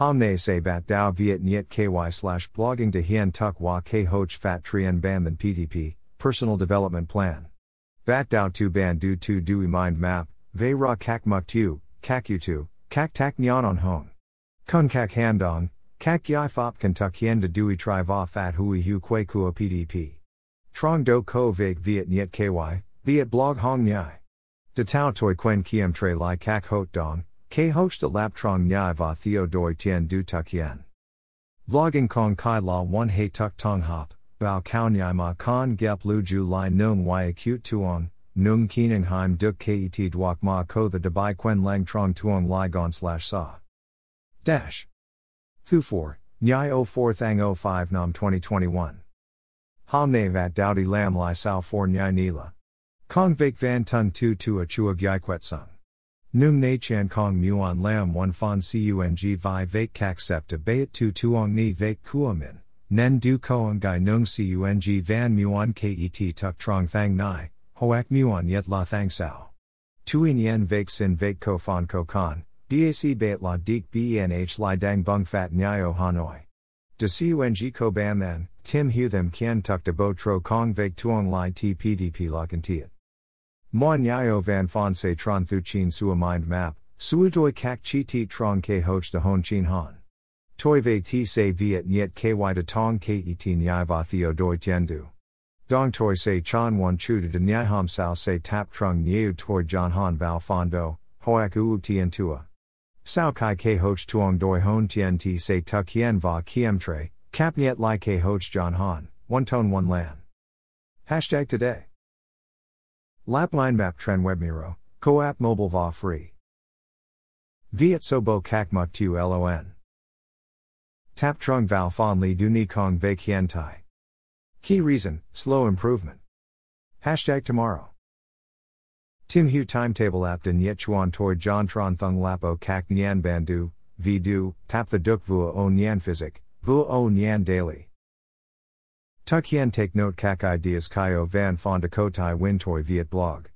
Hamne se bat dao viet niet ky slash blogging de hien tuk wa k hoch fat trien ban than PDP, personal development plan. Bat dao tu ban du tu dui mind map, ve ra kak muk tu, kak u tu, kak tak nyan on hong. Kun kak handong, kak yai fop kan tuk hien de dui tri va fat hui hu kwe kua PDP. Trong do ko vek viet niet ky, viet blog hong nyai. De tau toi quen kiem tre lai kak hot dong, K hoch de lap trong nyai va theo doi tien du tuk yen. Vlogging kong kai la one he tuk tong hop, bao kao nyai ma con gep lu ju lai nung y acute tuong, nung keeningheim duk ket duok ma ko the debai quen lang trong tuong lai gon slash sa. Dash. Thu 4, Nyai 04 Thang 05 Nam 2021. ham Hamne vat dowdy lam lai sao for Nyai Nila. Kong vek van tun tu tu chua gyai quet sung. Nung ne chan kong muon lam one fan cung vi vek kak sep de bayet tu tuong ni vek kuamin, nen du koang gai nung cung van muon ket tuk trong thang nai, hoak muon yet la thang sao. Tuin yen vek sin vek ko fan ko kan, dac bayet la dik benh li dang bung fat nyayo hanoi. De cung ko ban then, tim hu them kien tuk de bo tro kong vek tuong li tpdp la tiet. Moi nyayo van fon se tron thu chin sua mind map, sua doi kak chi ti trong ke hoch de hon chin han. Toi ve ti se viet niet ky de tong ke et nyai va theo doi tiendu. Dong toi se chan wan chu de nyai ham sao se tap trung nyeu toi john han bao fondo, hoak uu tien tua. Sao kai ke hoch tuong doi hon tien ti se tuk hien va kiem tre, kap niet lai ke hoch john han, one tone one lan. Hashtag today. Lapline map tren webmiro, coap mobile va free. Viet sobo kak muk tu lon. Tap trung val fan li du ni kong ve kien tai. Key reason, slow improvement. Hashtag tomorrow. Tim Hu timetable app in Yet Chuan Toi John Tron Thung Lapo Kak Nyan Bandu, V Du, Tap the Duk Vua O Nyan Physic, Vua O Nyan Daily. Tuk hien take note kak ideas kyo van fonda kotai win toi viet blog.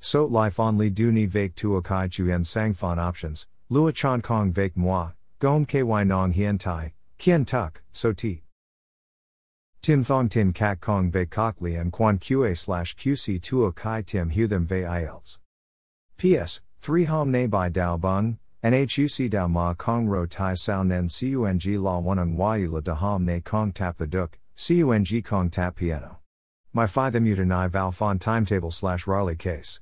So li fon li du ni vek tuo kai chuyen sang fon options, lua chan kong vek moi, gom ky nong hien tai, kien tuk, so ti. Tim thong tin kak kong ve kok li and quan qa slash qc tuo kai tim hu them ve ielts. P.S. 3 hom ne by dao bung, NHUC Dao Ma Kong Ro Tai Sao Nen Cung La Wanung Yu La Da Ham Ne Kong Tap the Duk, Cung Kong Tap Piano. My Phi the Mutanai Val Fon Timetable slash Raleigh Case.